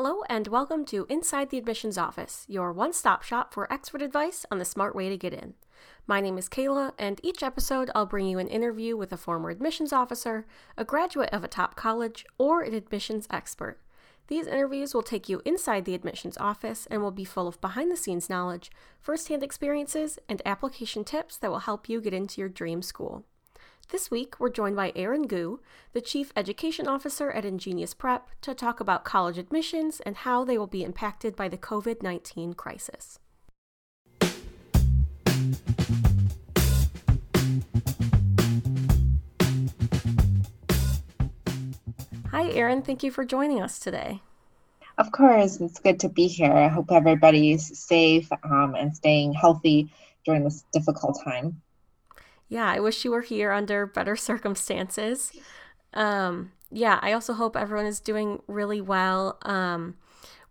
Hello, and welcome to Inside the Admissions Office, your one stop shop for expert advice on the smart way to get in. My name is Kayla, and each episode I'll bring you an interview with a former admissions officer, a graduate of a top college, or an admissions expert. These interviews will take you inside the admissions office and will be full of behind the scenes knowledge, first hand experiences, and application tips that will help you get into your dream school. This week, we're joined by Aaron Gu, the Chief Education Officer at InGenius Prep, to talk about college admissions and how they will be impacted by the COVID 19 crisis. Hi, Aaron. Thank you for joining us today. Of course, it's good to be here. I hope everybody's safe um, and staying healthy during this difficult time yeah, I wish you were here under better circumstances. Um, yeah, I also hope everyone is doing really well. Um,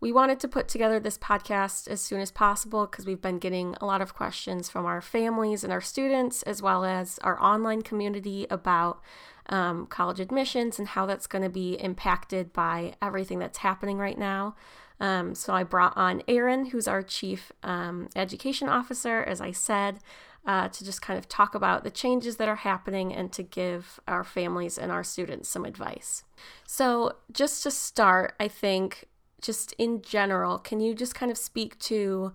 we wanted to put together this podcast as soon as possible because we've been getting a lot of questions from our families and our students, as well as our online community about um, college admissions and how that's going to be impacted by everything that's happening right now. Um, so I brought on Aaron, who's our chief um, education officer, as I said uh, to just kind of talk about the changes that are happening and to give our families and our students some advice. So, just to start, I think, just in general, can you just kind of speak to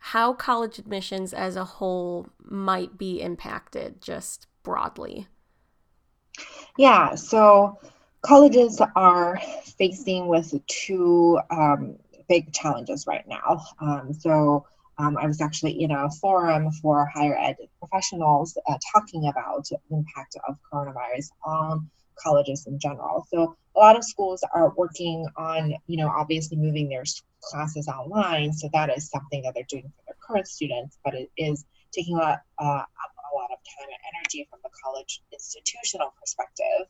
how college admissions as a whole might be impacted just broadly? Yeah, so colleges are facing with two um, big challenges right now. Um, so um, I was actually in a forum for higher ed professionals uh, talking about the impact of coronavirus on colleges in general. So a lot of schools are working on, you know, obviously moving their classes online. So that is something that they're doing for their current students, but it is taking a, uh, lot of time and energy from the college institutional perspective.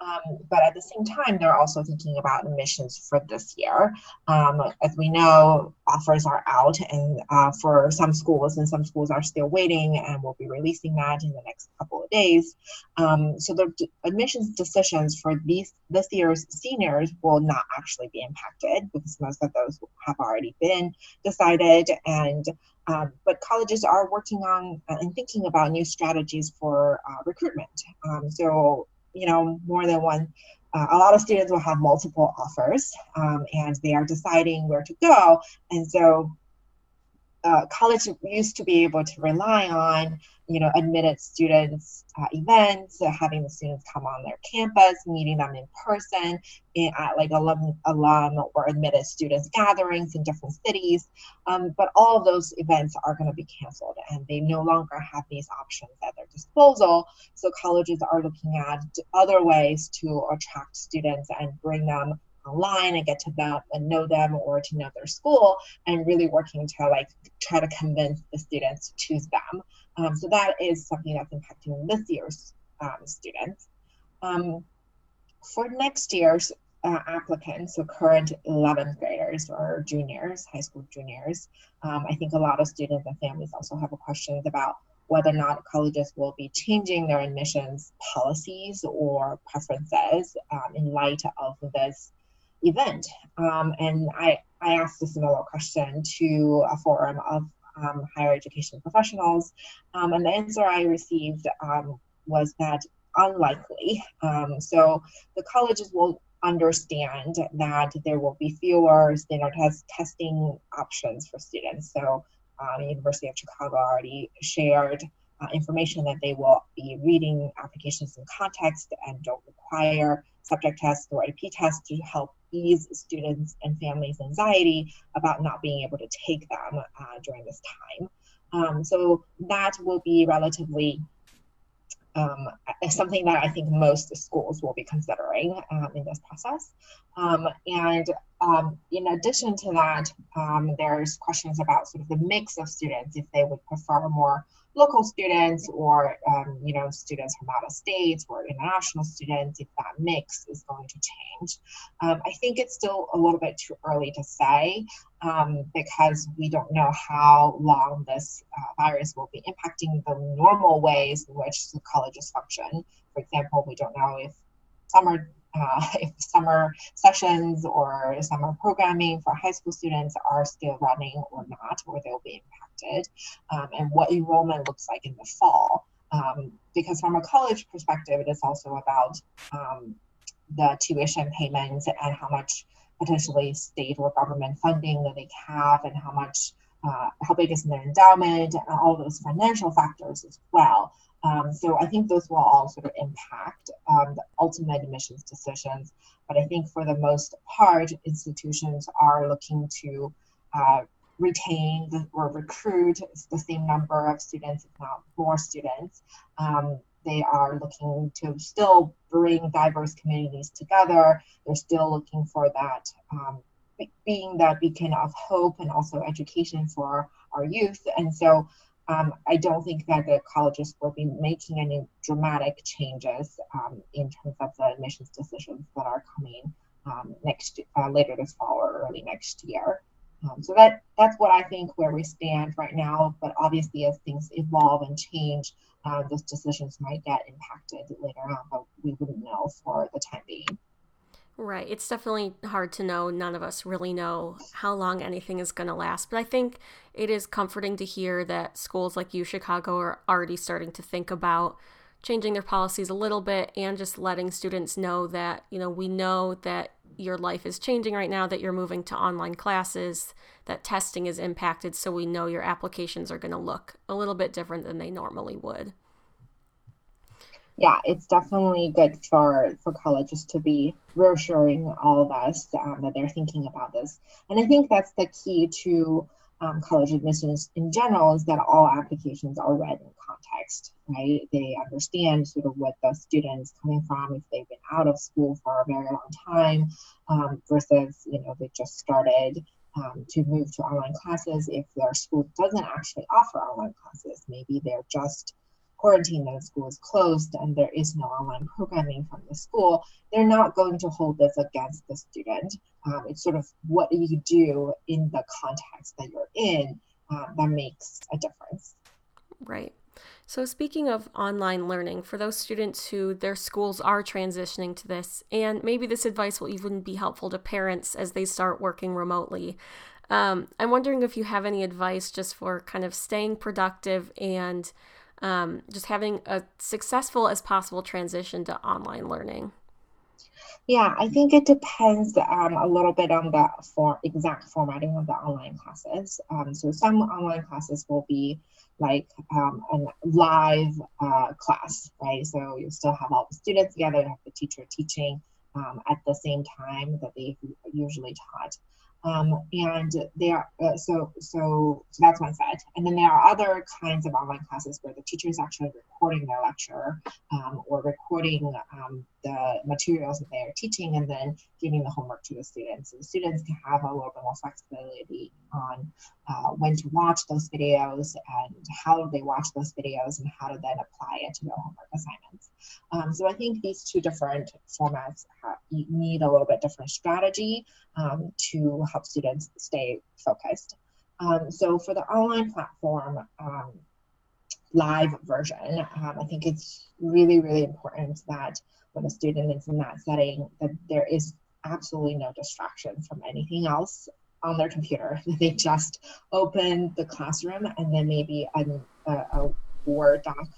Um, but at the same time, they're also thinking about admissions for this year. Um, as we know, offers are out, and uh, for some schools, and some schools are still waiting, and we'll be releasing that in the next couple of days. Um, so the d- admissions decisions for these this year's seniors will not actually be impacted because most of those have already been decided and um, but colleges are working on uh, and thinking about new strategies for uh, recruitment. Um, so, you know, more than one, uh, a lot of students will have multiple offers um, and they are deciding where to go. And so, uh, college used to be able to rely on you know, admitted students uh, events, uh, having the students come on their campus, meeting them in person, in, at like alum, alum or admitted students gatherings in different cities. Um, but all of those events are going to be canceled and they no longer have these options at their disposal. So colleges are looking at other ways to attract students and bring them online and get to them and know them or to know their school and really working to like try to convince the students to choose them. Um, so that is something that's impacting this year's um, students. Um, for next year's uh, applicants, so current 11th graders or juniors, high school juniors, um, I think a lot of students and families also have questions about whether or not colleges will be changing their admissions policies or preferences um, in light of this event. Um, and I, I asked a similar question to a forum of um, higher education professionals. Um, and the answer I received um, was that unlikely. Um, so the colleges will understand that there will be fewer standardized testing options for students. So um, the University of Chicago already shared uh, information that they will be reading applications in context and don't require subject tests or AP tests to help ease students and families' anxiety about not being able to take them uh, during this time. Um, so that will be relatively um, something that I think most schools will be considering um, in this process. Um, and um, in addition to that, um, there's questions about sort of the mix of students, if they would prefer more local students or um, you know students from out of states or international students if that mix is going to change. Um, i think it's still a little bit too early to say um, because we don't know how long this uh, virus will be impacting the normal ways in which the colleges function. For example we don't know if summer uh, if summer sessions or summer programming for high school students are still running or not, or they'll be impacted, um, and what enrollment looks like in the fall. Um, because from a college perspective, it is also about um, the tuition payments and how much potentially state or government funding that they have and how much uh, how big is their endowment and all those financial factors as well. Um, so I think those will all sort of impact um, the ultimate admissions decisions. But I think for the most part, institutions are looking to uh, retain or recruit the same number of students, if not more students. Um, they are looking to still bring diverse communities together. They're still looking for that um, being that beacon of hope and also education for our youth. And so um, I don't think that the colleges will be making any dramatic changes um, in terms of the admissions decisions that are coming um, next uh, later this fall or early next year. Um, so that that's what I think where we stand right now. But obviously, as things evolve and change, uh, those decisions might get impacted later on. But we wouldn't know for the time being. Right. It's definitely hard to know. None of us really know how long anything is going to last. But I think it is comforting to hear that schools like U Chicago are already starting to think about changing their policies a little bit and just letting students know that, you know, we know that your life is changing right now, that you're moving to online classes, that testing is impacted. So we know your applications are going to look a little bit different than they normally would yeah, it's definitely good for for colleges to be reassuring all of us um, that they're thinking about this. And I think that's the key to um, college admissions in general is that all applications are read in context, right? They understand sort of what the student's coming from, if they've been out of school for a very long time, um, versus you know they just started. Um, to move to online classes if their school doesn't actually offer online classes. Maybe they're just quarantine and the school is closed and there is no online programming from the school, they're not going to hold this against the student. Um, it's sort of what you do in the context that you're in um, that makes a difference. Right. So, speaking of online learning, for those students who their schools are transitioning to this, and maybe this advice will even be helpful to parents as they start working remotely, um, I'm wondering if you have any advice just for kind of staying productive and um, just having a successful as possible transition to online learning? Yeah, I think it depends um, a little bit on the for exact formatting of the online classes. Um, so some online classes will be like um, a live uh, class, right? So you still have all the students together, you have the teacher teaching um, at the same time that they've usually taught. Um, and they are uh, so so so that's one side and then there are other kinds of online classes where the teacher is actually recording their lecture um, or recording um, the materials that they are teaching and then giving the homework to the students. So the students can have a little bit more flexibility on uh, when to watch those videos and how they watch those videos and how to then apply it to their homework assignments. Um, so I think these two different formats need a little bit different strategy um, to help students stay focused. Um, so for the online platform, um, live version, um, I think it's really, really important that when a student is in that setting, that there is absolutely no distraction from anything else on their computer. They just open the classroom and then maybe a, a Word doc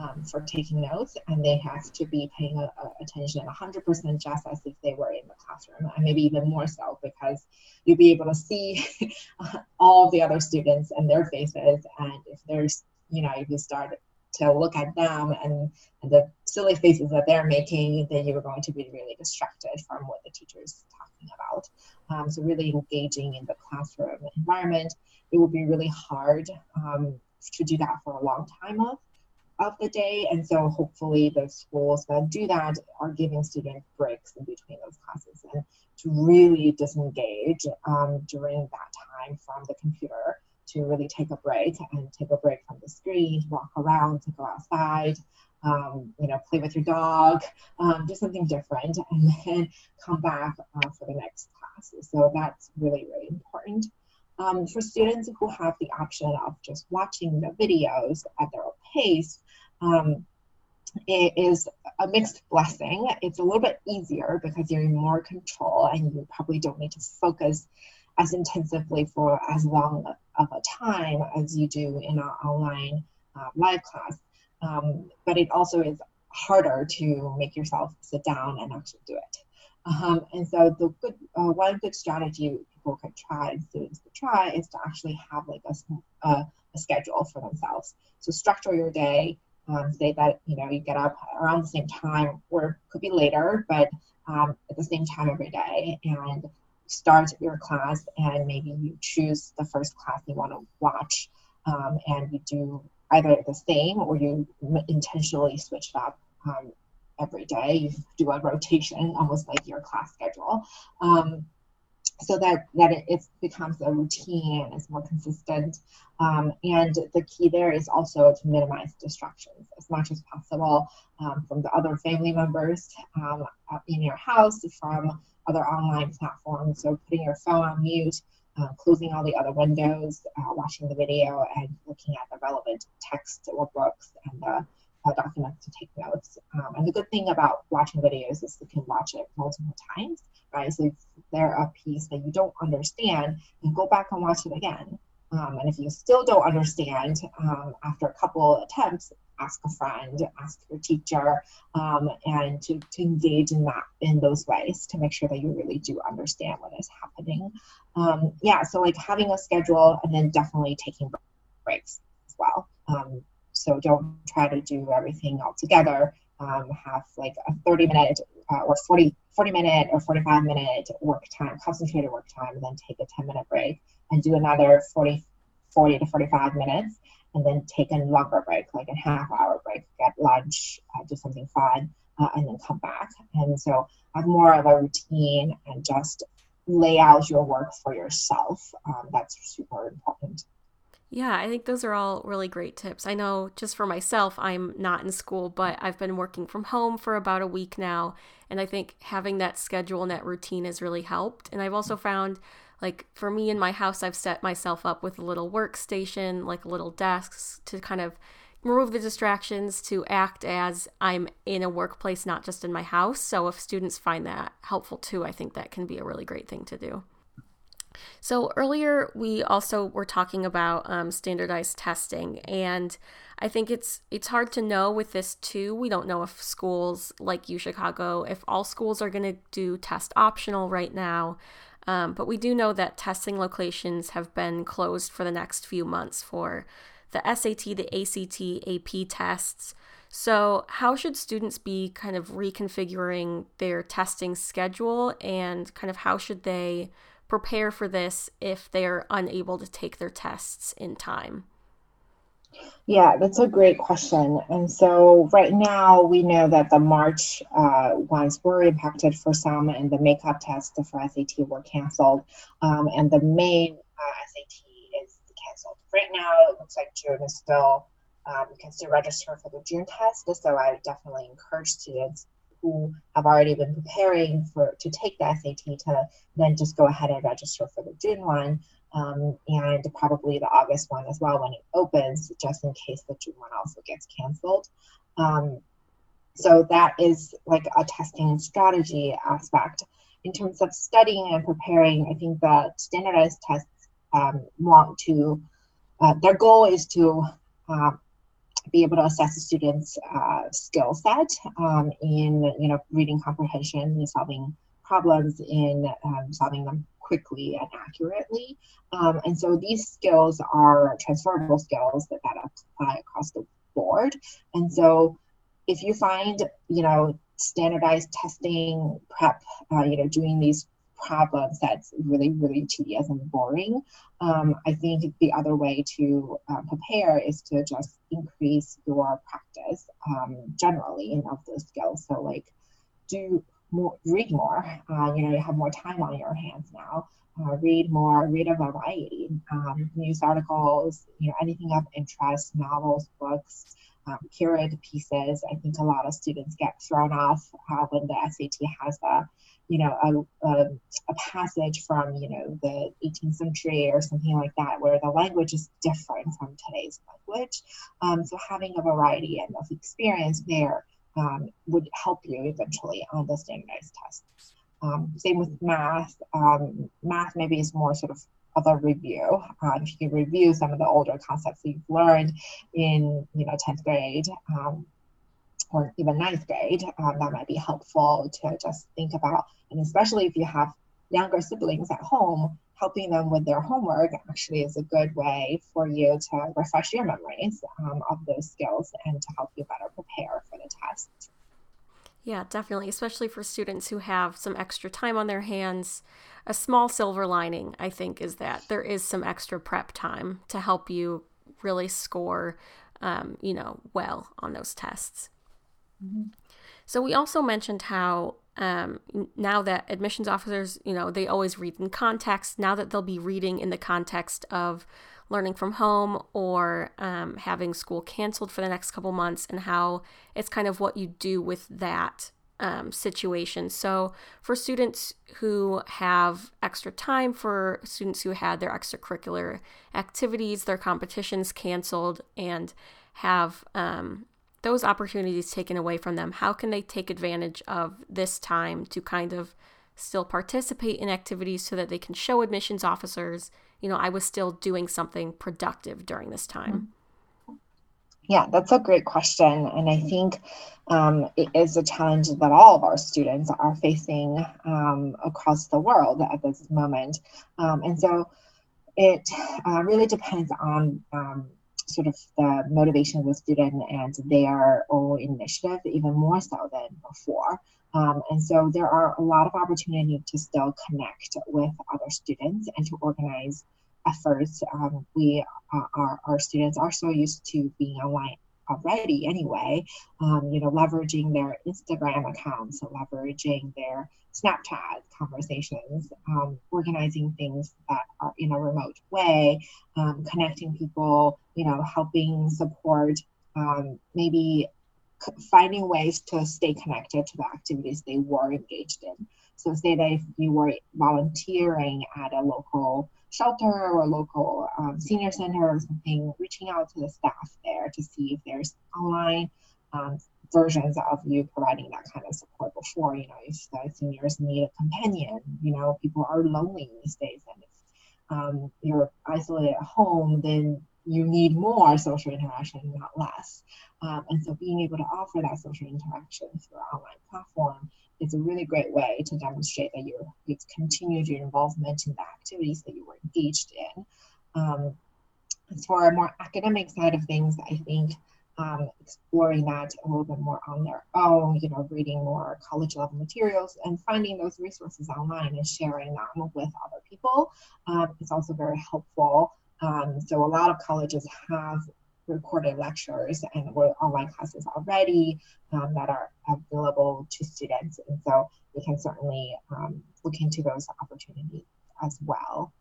um, for taking notes, and they have to be paying a, a attention 100% just as if they were in the classroom, and maybe even more so because you'll be able to see all the other students and their faces, and if there's, you know, if you start to look at them and, and the silly faces that they're making, then you're going to be really distracted from what the teacher is talking about. Um, so really engaging in the classroom environment, it will be really hard um, to do that for a long time of, of the day. And so hopefully the schools that do that are giving students breaks in between those classes and to really disengage um, during that time from the computer to really take a break and take a break from the screen, walk around, to go outside, um, you know, play with your dog, um, do something different, and then come back uh, for the next class. So that's really, really important. Um, for students who have the option of just watching the videos at their own pace, um, it is a mixed blessing. It's a little bit easier because you're in more control and you probably don't need to focus as intensively for as long of a time as you do in an online uh, live class. Um, but it also is harder to make yourself sit down and actually do it. Um, and so the good uh, one good strategy people could try students could try is to actually have like a, a, a schedule for themselves. So structure your day. Um, say that you know you get up around the same time or could be later, but um, at the same time every day, and start your class and maybe you choose the first class you want to watch um, and you do either the same or you intentionally switch it up um, every day. You do a rotation, almost like your class schedule, um, so that that it, it, becomes a routine and more consistent. Um, and the key there is also to minimize distractions as much as possible um, from the other family members um, in your house, from other online platforms. So putting your phone on mute. Uh, closing all the other windows, uh, watching the video, and looking at the relevant text or books and the uh, documents to take notes. Um, and the good thing about watching videos is you can watch it multiple times, right? So if there a piece that you don't understand, you go back and watch it again. Um, and if you still don't understand um, after a couple attempts, ask a friend, ask your teacher, um, and to, to engage in that in those ways to make sure that you really do understand what is happening. Um, yeah, so like having a schedule and then definitely taking breaks as well. So don't try to do everything all together. Um, have like a 30 minute uh, or 40, 40 minute or 45 minute work time, concentrated work time, and then take a 10 minute break and do another 40, 40 to 45 minutes and then take a longer break, like a half hour break, get lunch, uh, do something fun, uh, and then come back. And so have more of a routine and just lay out your work for yourself. Um, that's super important. Yeah, I think those are all really great tips. I know just for myself, I'm not in school, but I've been working from home for about a week now. And I think having that schedule and that routine has really helped. And I've also found, like, for me in my house, I've set myself up with a little workstation, like little desks to kind of remove the distractions to act as I'm in a workplace, not just in my house. So if students find that helpful too, I think that can be a really great thing to do. So earlier we also were talking about um, standardized testing, and I think it's it's hard to know with this too. We don't know if schools like U Chicago, if all schools are going to do test optional right now. Um, but we do know that testing locations have been closed for the next few months for the SAT, the ACT, AP tests. So, how should students be kind of reconfiguring their testing schedule and kind of how should they prepare for this if they're unable to take their tests in time? Yeah, that's a great question. And so right now we know that the March uh, ones were impacted for some, and the makeup tests for SAT were canceled, um, and the May uh, SAT is canceled. Right now, it looks like June is still um, you can still register for the June test. So I definitely encourage students who have already been preparing for to take the SAT to then just go ahead and register for the June one um, and probably the August one as well when it opens, just in case the June one also gets canceled. Um, so that is like a testing strategy aspect. In terms of studying and preparing, I think the standardized tests um, want to, uh, their goal is to uh, be able to assess a student's uh, skill set um, in you know reading comprehension and solving problems in um, solving them quickly and accurately. Um, and so these skills are transferable skills that, that apply across the board. And so if you find you know standardized testing prep uh, you know doing these problems that's really, really tedious and boring. Um, I think the other way to uh, prepare is to just increase your practice um, generally in of those skills. So, like, do more, read more. Uh, you know, you have more time on your hands now. Uh, read more, read a variety, um, news articles, you know, anything of interest, novels, books, um, curated pieces. I think a lot of students get thrown off uh, when the SAT has the you know, a, a, a, passage from, you know, the 18th century or something like that, where the language is different from today's language. Um, so having a variety and of experience there um, would help you eventually on the standardized tests. Um, same with math. Um, math maybe is more sort of of a review. Uh, if you review some of the older concepts you've learned in, you know, 10th grade, um, or even ninth grade, um, that might be helpful to just think about. And especially if you have younger siblings at home, helping them with their homework actually is a good way for you to refresh your memories um, of those skills and to help you better prepare for the test. Yeah, definitely, especially for students who have some extra time on their hands. A small silver lining, I think, is that there is some extra prep time to help you really score, um, you know, well on those tests. Mm-hmm. So we also mentioned how um, now that admissions officers, you know, they always read in context. Now that they'll be reading in the context of learning from home or um, having school canceled for the next couple months, and how it's kind of what you do with that um, situation. So, for students who have extra time, for students who had their extracurricular activities, their competitions canceled, and have um, those opportunities taken away from them, how can they take advantage of this time to kind of still participate in activities so that they can show admissions officers, you know, I was still doing something productive during this time? Yeah, that's a great question. And I think um, it is a challenge that all of our students are facing um, across the world at this moment. Um, and so it uh, really depends on um, sort of the motivation of the student and their own initiative, even more so than before. Um, and so there are a lot of opportunity to still connect with other students and to organize efforts. Um, we, uh, our, our students are so used to being online already anyway, um, you know, leveraging their Instagram accounts, leveraging their Snapchat conversations, um, organizing things that are in a remote way, um, connecting people, you know, helping support, um, maybe finding ways to stay connected to the activities they were engaged in. So, say that if you were volunteering at a local shelter or local um, senior center or something, reaching out to the staff there to see if there's online um, versions of you providing that kind of support before. You know, if the seniors need a companion, you know, people are lonely these days, and if um, you're isolated at home, then you need more social interaction, not less. Um, and so, being able to offer that social interaction through an online platform is a really great way to demonstrate that you've continued your involvement in the activities that you were engaged in. Um, for a more academic side of things, I think um, exploring that a little bit more on their own, you know, reading more college level materials and finding those resources online and sharing them with other people um, is also very helpful. Um, so a lot of colleges have recorded lectures and online classes already um, that are available to students. And so we can certainly um, look into those opportunities as well.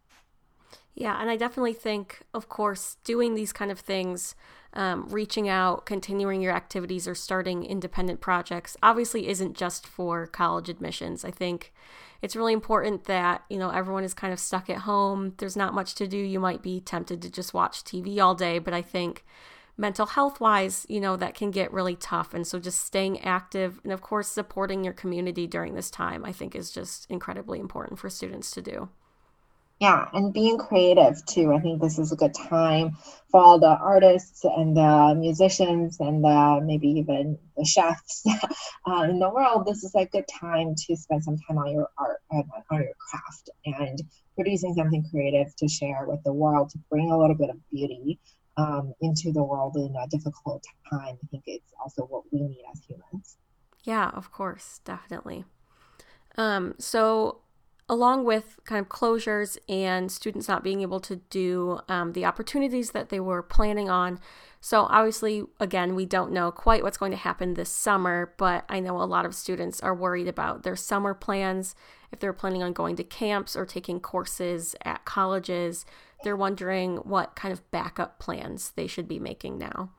Yeah, and I definitely think, of course, doing these kind of things, um, reaching out, continuing your activities, or starting independent projects obviously isn't just for college admissions. I think it's really important that, you know, everyone is kind of stuck at home. There's not much to do. You might be tempted to just watch TV all day, but I think mental health wise, you know, that can get really tough. And so just staying active and, of course, supporting your community during this time, I think is just incredibly important for students to do. Yeah, and being creative too. I think this is a good time for all the artists and the musicians and the, maybe even the chefs uh, in the world. This is a good time to spend some time on your art and on your craft and producing something creative to share with the world to bring a little bit of beauty um, into the world in a difficult time. I think it's also what we need as humans. Yeah, of course, definitely. Um, so along with kind of closures and students not being able to do um, the opportunities that they were planning on. So, obviously, again, we don't know quite what's going to happen this summer, but I know a lot of students are worried about their summer plans. If they're planning on going to camps or taking courses at colleges, they're wondering what kind of backup plans they should be making now.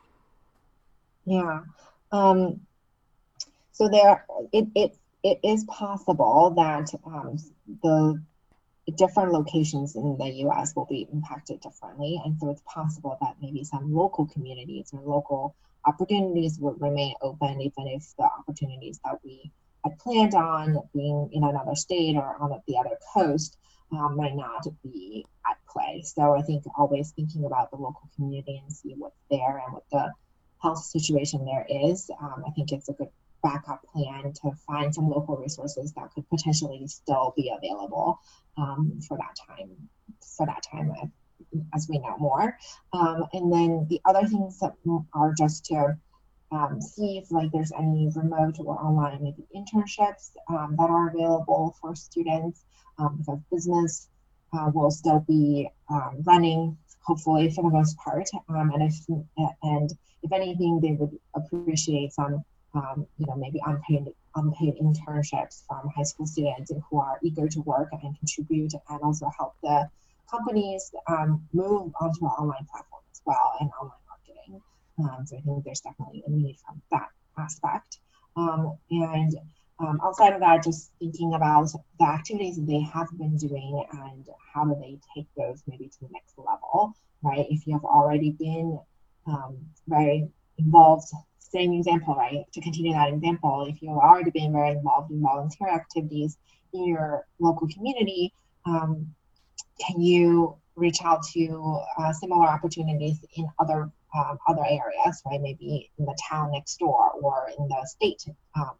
Yeah. Um, so there, it, it it is possible that um, the different locations in the US will be impacted differently. And so it's possible that maybe some local communities or local opportunities will remain open, even if the opportunities that we had planned on being in another state or on the other coast um, might not be at play. So I think always thinking about the local community and see what's there and what the health situation there is. Um, I think it's a good backup plan to find some local resources that could potentially still be available um, for that time. For that time, as we know more, um, and then the other things that are just to um, see if like there's any remote or online maybe internships um, that are available for students um, because business uh, will still be um, running hopefully for the most part and if and if anything they would appreciate some um, you know maybe unpaid unpaid internships from high school students who are eager to work and contribute and also help the companies move onto an online platform as well and online marketing um, so I think there's definitely a need from that aspect. Um, and um, outside of that, just thinking about the activities that they have been doing and how do they take those maybe to the next level, right? If you have already been um, very involved, same example, right? To continue that example, if you've already been very involved in volunteer activities in your local community, um, can you reach out to uh, similar opportunities in other um, other areas, right? Maybe in the town next door or in the state um,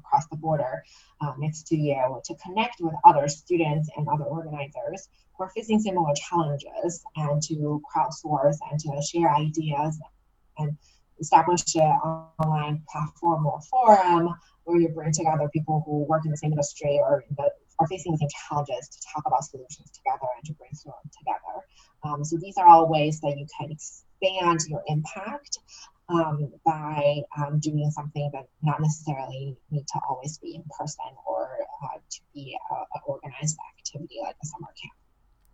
across the border uh, next to you to connect with other students and other organizers who are facing similar challenges and to crowdsource and to share ideas and establish an online platform or forum where you bring together people who work in the same industry or are facing the same challenges to talk about solutions together and to brainstorm together. Um, so these are all ways that you can expand your impact um, by um, doing something that not necessarily need to always be in person or uh, to be an organized activity like a summer camp.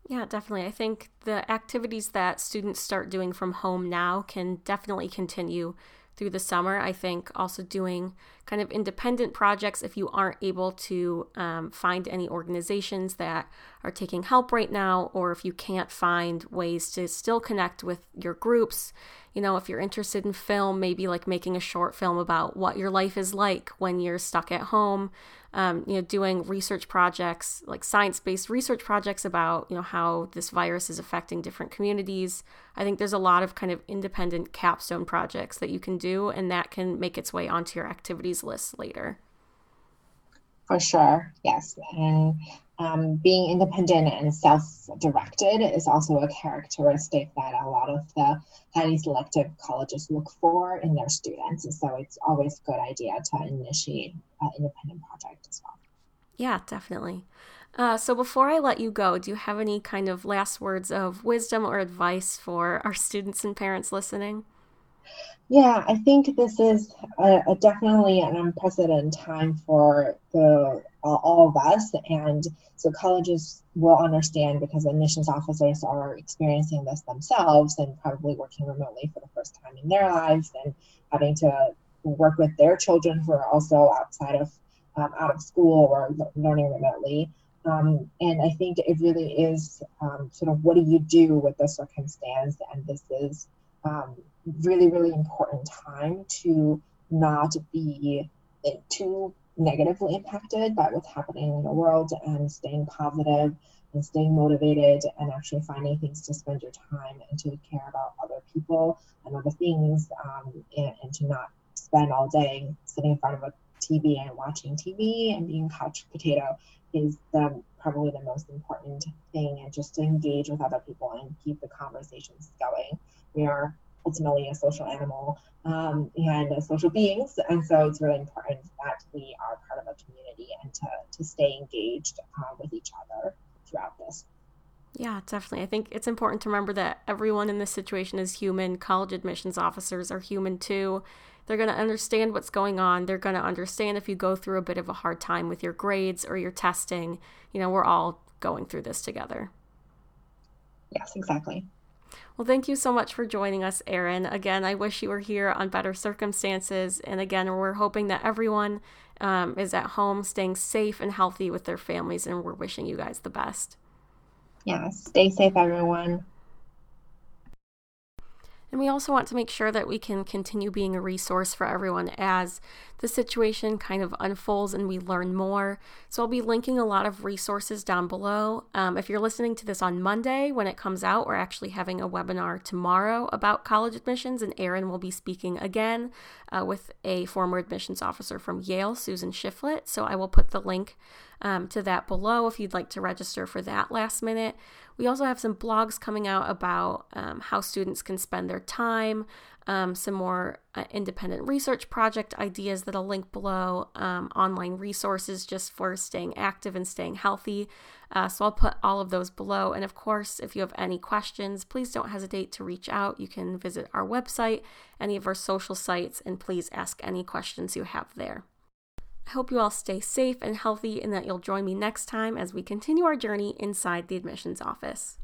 Yeah, definitely. I think the activities that students start doing from home now can definitely continue through the summer. I think also doing kind of independent projects if you aren't able to um, find any organizations that are taking help right now, or if you can't find ways to still connect with your groups. You know, if you're interested in film, maybe like making a short film about what your life is like when you're stuck at home um, you know, doing research projects, like science-based research projects about, you know, how this virus is affecting different communities. I think there's a lot of kind of independent capstone projects that you can do, and that can make its way onto your activities list later. For sure, yes. And um, being independent and self-directed is also a characteristic that a lot of the highly selective colleges look for in their students. So it's always a good idea to initiate an independent project as well. Yeah, definitely. Uh, so before I let you go, do you have any kind of last words of wisdom or advice for our students and parents listening? Yeah, I think this is a, a definitely an unprecedented time for the uh, all of us, and so colleges will understand because admissions officers are experiencing this themselves and probably working remotely for the first time in their lives and having to work with their children who are also outside of um, out of school or learning remotely. Um, and I think it really is um, sort of what do you do with the circumstance, and this is um, really, really important time to not be too negatively impacted by what's happening in the world and staying positive and staying motivated and actually finding things to spend your time and to care about other people and other things um, and, and, to not spend all day sitting in front of a TV and watching TV and being couch potato is the probably the most important thing and just to engage with other people and keep the conversations going. We are ultimately a social animal um, and social beings. And so it's really important that we are part of a community and to, to stay engaged uh, with each other throughout this. Yeah, definitely. I think it's important to remember that everyone in this situation is human. College admissions officers are human too. They're going to understand what's going on. They're going to understand if you go through a bit of a hard time with your grades or your testing. You know, we're all going through this together. Yes, exactly. Well, thank you so much for joining us, Erin. Again, I wish you were here on better circumstances. And again, we're hoping that everyone um, is at home, staying safe and healthy with their families, and we're wishing you guys the best. Yeah, stay safe, everyone. And we also want to make sure that we can continue being a resource for everyone as the situation kind of unfolds and we learn more. So I'll be linking a lot of resources down below. Um, if you're listening to this on Monday when it comes out, we're actually having a webinar tomorrow about college admissions, and Erin will be speaking again uh, with a former admissions officer from Yale, Susan Shiflett. So I will put the link um, to that below if you'd like to register for that last minute. We also have some blogs coming out about um, how students can spend their time, um, some more uh, independent research project ideas that I'll link below, um, online resources just for staying active and staying healthy. Uh, so I'll put all of those below. And of course, if you have any questions, please don't hesitate to reach out. You can visit our website, any of our social sites, and please ask any questions you have there. I hope you all stay safe and healthy and that you'll join me next time as we continue our journey inside the admissions office.